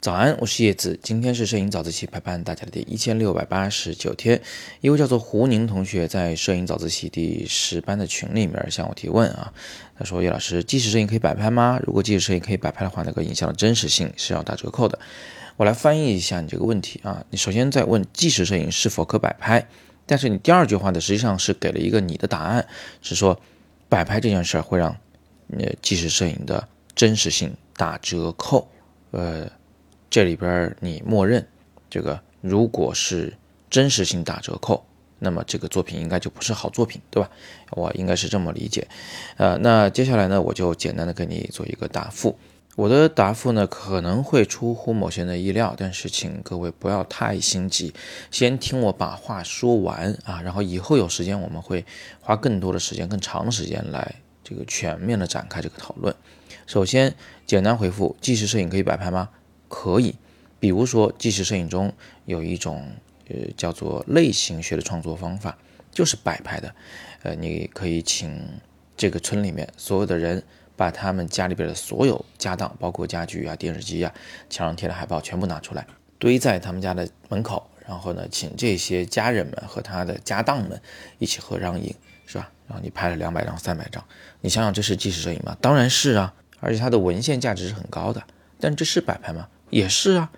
早安，我是叶子。今天是摄影早自习陪伴大家的第一千六百八十九天。一位叫做胡宁同学在摄影早自习第十班的群里面向我提问啊，他说：“叶老师，纪实摄影可以摆拍吗？如果纪实摄影可以摆拍的话，那个影像的真实性是要打折扣的。”我来翻译一下你这个问题啊。你首先在问纪实摄影是否可摆拍，但是你第二句话呢，实际上是给了一个你的答案，是说摆拍这件事儿会让呃纪实摄影的真实性打折扣，呃。这里边你默认这个，如果是真实性打折扣，那么这个作品应该就不是好作品，对吧？我应该是这么理解。呃，那接下来呢，我就简单的给你做一个答复。我的答复呢可能会出乎某些人的意料，但是请各位不要太心急，先听我把话说完啊，然后以后有时间我们会花更多的时间、更长的时间来这个全面的展开这个讨论。首先，简单回复：纪实摄影可以摆拍吗？可以，比如说纪实摄影中有一种呃叫做类型学的创作方法，就是摆拍的。呃，你可以请这个村里面所有的人把他们家里边的所有家当，包括家具啊、电视机啊、墙上贴的海报全部拿出来，堆在他们家的门口，然后呢，请这些家人们和他的家当们一起合张影，是吧？然后你拍了两百张、三百张，你想想这是纪实摄影吗？当然是啊，而且它的文献价值是很高的。但这是摆拍吗？也是啊，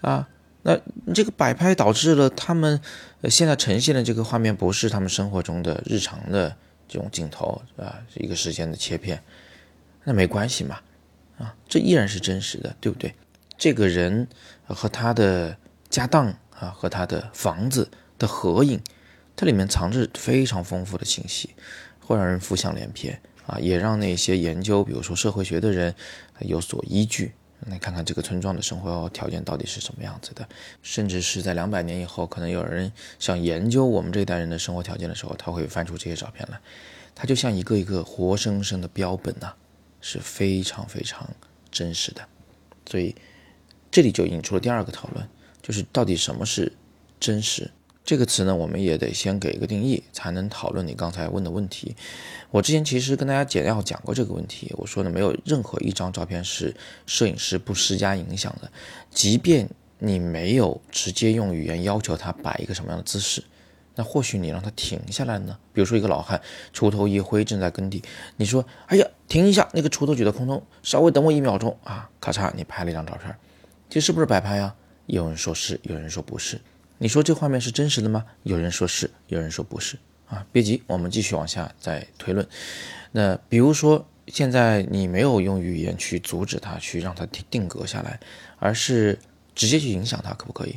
啊，那这个摆拍导致了他们现在呈现的这个画面不是他们生活中的日常的这种镜头啊，一个时间的切片，那没关系嘛，啊，这依然是真实的，对不对？这个人和他的家当啊，和他的房子的合影，它里面藏着非常丰富的信息，会让人浮想联翩啊，也让那些研究，比如说社会学的人有所依据。来看看这个村庄的生活条件到底是什么样子的，甚至是在两百年以后，可能有人想研究我们这一代人的生活条件的时候，他会翻出这些照片来，它就像一个一个活生生的标本呐，是非常非常真实的。所以这里就引出了第二个讨论，就是到底什么是真实。这个词呢，我们也得先给一个定义，才能讨论你刚才问的问题。我之前其实跟大家简要讲过这个问题，我说呢，没有任何一张照片是摄影师不施加影响的，即便你没有直接用语言要求他摆一个什么样的姿势，那或许你让他停下来呢？比如说一个老汉锄头一挥正在耕地，你说，哎呀，停一下，那个锄头举到空中，稍微等我一秒钟啊，咔嚓，你拍了一张照片，这是不是摆拍呀？有人说是，有人说不是。你说这画面是真实的吗？有人说是，有人说不是啊。别急，我们继续往下再推论。那比如说，现在你没有用语言去阻止他，去让他定定格下来，而是直接去影响他，可不可以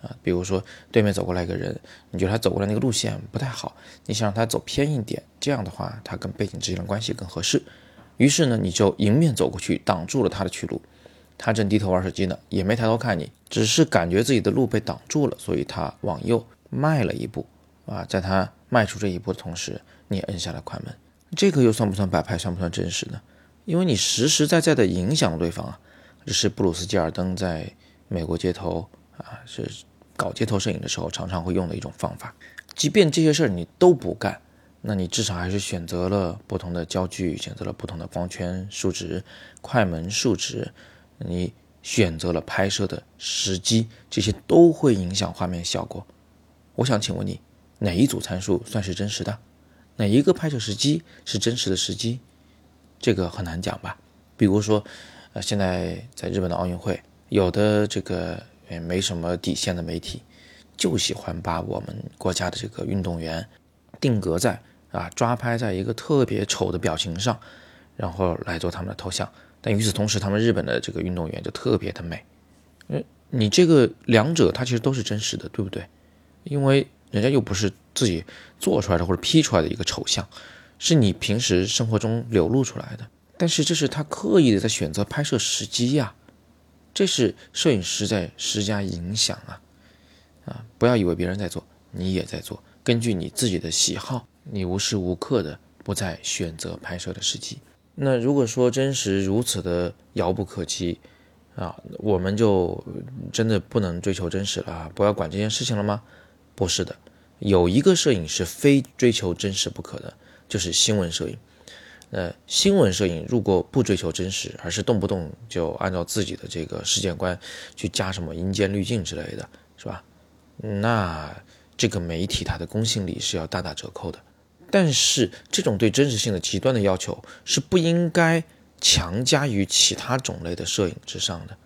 啊？比如说，对面走过来一个人，你觉得他走过来那个路线不太好，你想让他走偏一点，这样的话，他跟背景之间的关系更合适。于是呢，你就迎面走过去，挡住了他的去路。他正低头玩手机呢，也没抬头看你，只是感觉自己的路被挡住了，所以他往右迈了一步。啊，在他迈出这一步的同时，你摁下了快门，这个又算不算摆拍，算不算真实呢？因为你实实在在的影响了对方啊。这是布鲁斯·基尔登在美国街头啊，是搞街头摄影的时候常常会用的一种方法。即便这些事儿你都不干，那你至少还是选择了不同的焦距，选择了不同的光圈数值、快门数值。你选择了拍摄的时机，这些都会影响画面效果。我想请问你，哪一组参数算是真实的？哪一个拍摄时机是真实的时机？这个很难讲吧？比如说，呃，现在在日本的奥运会，有的这个也没什么底线的媒体，就喜欢把我们国家的这个运动员定格在啊抓拍在一个特别丑的表情上，然后来做他们的头像。但与此同时，他们日本的这个运动员就特别的美，嗯，你这个两者它其实都是真实的，对不对？因为人家又不是自己做出来的或者 P 出来的一个丑相，是你平时生活中流露出来的。但是这是他刻意的在选择拍摄时机呀，这是摄影师在施加影响啊，啊，不要以为别人在做，你也在做。根据你自己的喜好，你无时无刻的不在选择拍摄的时机。那如果说真实如此的遥不可及，啊，我们就真的不能追求真实了，不要管这件事情了吗？不是的，有一个摄影是非追求真实不可的，就是新闻摄影。呃，新闻摄影如果不追求真实，而是动不动就按照自己的这个世界观去加什么阴间滤镜之类的，是吧？那这个媒体它的公信力是要大打折扣的。但是这种对真实性的极端的要求是不应该强加于其他种类的摄影之上的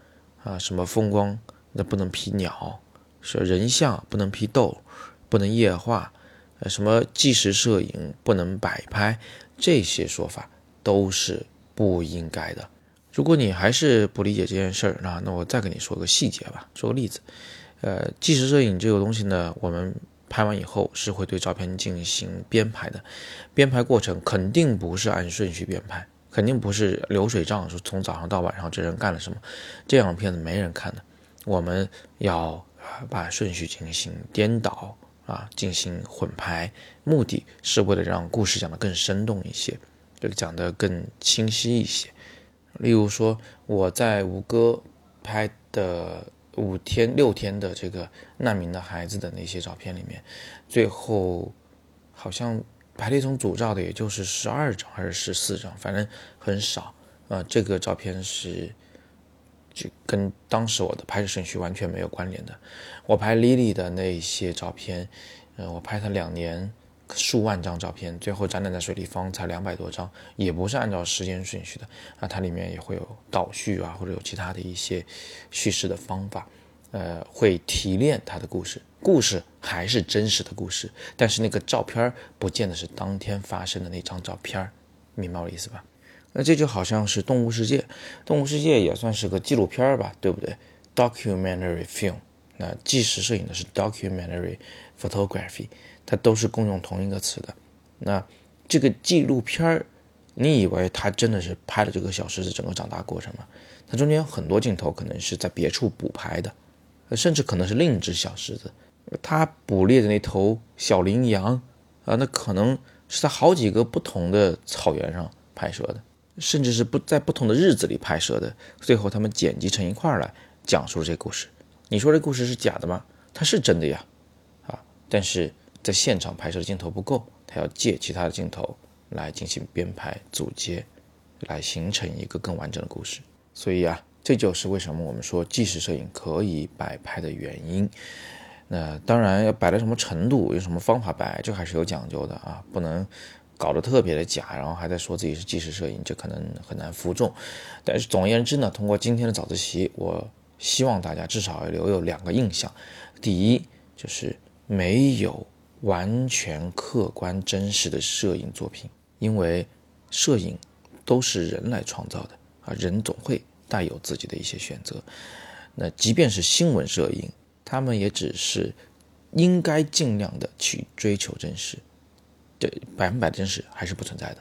啊，什么风光那不能 P 鸟，说人像不能 P 豆，不能液化，呃，什么纪实摄影不能摆拍，这些说法都是不应该的。如果你还是不理解这件事儿啊，那我再跟你说个细节吧，说个例子。呃，纪实摄影这个东西呢，我们拍完以后是会对照片进行编排的，编排过程肯定不是按顺序编排，肯定不是流水账，说从早上到晚上这人干了什么，这样的片子没人看的。我们要把顺序进行颠倒啊，进行混排，目的是为了让故事讲得更生动一些，这个讲得更清晰一些。例如说，我在吴哥拍的。五天六天的这个难民的孩子的那些照片里面，最后好像排列成组照的也就是十二张还是十四张，反正很少。呃，这个照片是就跟当时我的拍摄顺序完全没有关联的。我拍 Lily 的那些照片，呃，我拍她两年。数万张照片，最后展览在水立方才两百多张，也不是按照时间顺序的。那它里面也会有倒叙啊，或者有其他的一些叙事的方法，呃，会提炼它的故事。故事还是真实的故事，但是那个照片不见得是当天发生的那张照片，明白我的意思吧？那这就好像是《动物世界》，《动物世界》也算是个纪录片吧，对不对？Documentary film，那纪实摄影的是 documentary photography。它都是共用同一个词的。那这个纪录片儿，你以为它真的是拍了这个小狮子整个长大过程吗？它中间有很多镜头可能是在别处补拍的，甚至可能是另一只小狮子。它捕猎的那头小羚羊啊，那可能是在好几个不同的草原上拍摄的，甚至是不在不同的日子里拍摄的。最后他们剪辑成一块儿来讲述这故事。你说这故事是假的吗？它是真的呀，啊，但是。在现场拍摄的镜头不够，他要借其他的镜头来进行编排组接，来形成一个更完整的故事。所以啊，这就是为什么我们说纪实摄影可以摆拍的原因。那当然要摆到什么程度，用什么方法摆，这还是有讲究的啊，不能搞得特别的假，然后还在说自己是纪实摄影，这可能很难服众。但是总而言之呢，通过今天的早自习，我希望大家至少要留有两个印象：第一，就是没有。完全客观真实的摄影作品，因为摄影都是人来创造的啊，人总会带有自己的一些选择。那即便是新闻摄影，他们也只是应该尽量的去追求真实，对百分百真实还是不存在的。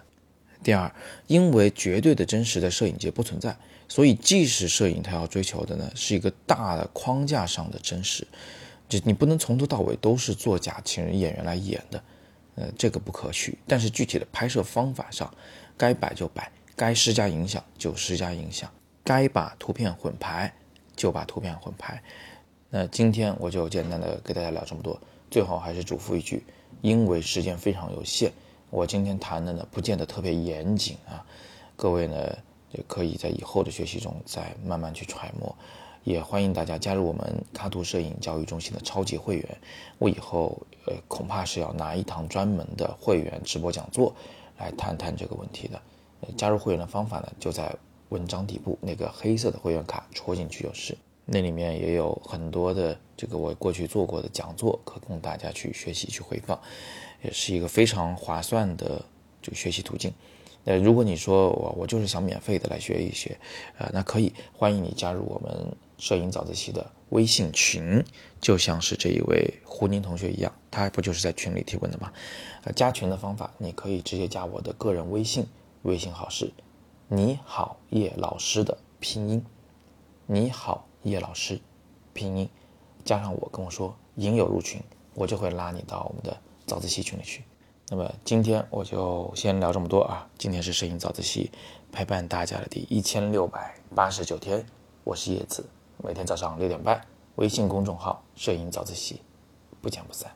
第二，因为绝对的真实在摄影界不存在，所以即使摄影它要追求的呢是一个大的框架上的真实。就你不能从头到尾都是做假请人演员来演的，呃，这个不可取。但是具体的拍摄方法上，该摆就摆，该施加影响就施加影响，该把图片混排就把图片混排。那今天我就简单的给大家聊这么多。最后还是嘱咐一句，因为时间非常有限，我今天谈的呢不见得特别严谨啊，各位呢也可以在以后的学习中再慢慢去揣摩。也欢迎大家加入我们卡图摄影教育中心的超级会员。我以后呃恐怕是要拿一堂专门的会员直播讲座来谈谈这个问题的。加入会员的方法呢，就在文章底部那个黑色的会员卡戳进去就是。那里面也有很多的这个我过去做过的讲座，可供大家去学习去回放，也是一个非常划算的这个学习途径。那如果你说我我就是想免费的来学一学，呃，那可以欢迎你加入我们。摄影早自习的微信群，就像是这一位胡宁同学一样，他不就是在群里提问的吗？呃，加群的方法，你可以直接加我的个人微信，微信号是“你好叶老师”的拼音，“你好叶老师”拼音，加上我跟我说“引友入群”，我就会拉你到我们的早自习群里去。那么今天我就先聊这么多啊！今天是摄影早自习陪伴大家的第一千六百八十九天，我是叶子。每天早上六点半，微信公众号“摄影早自习”，不见不散。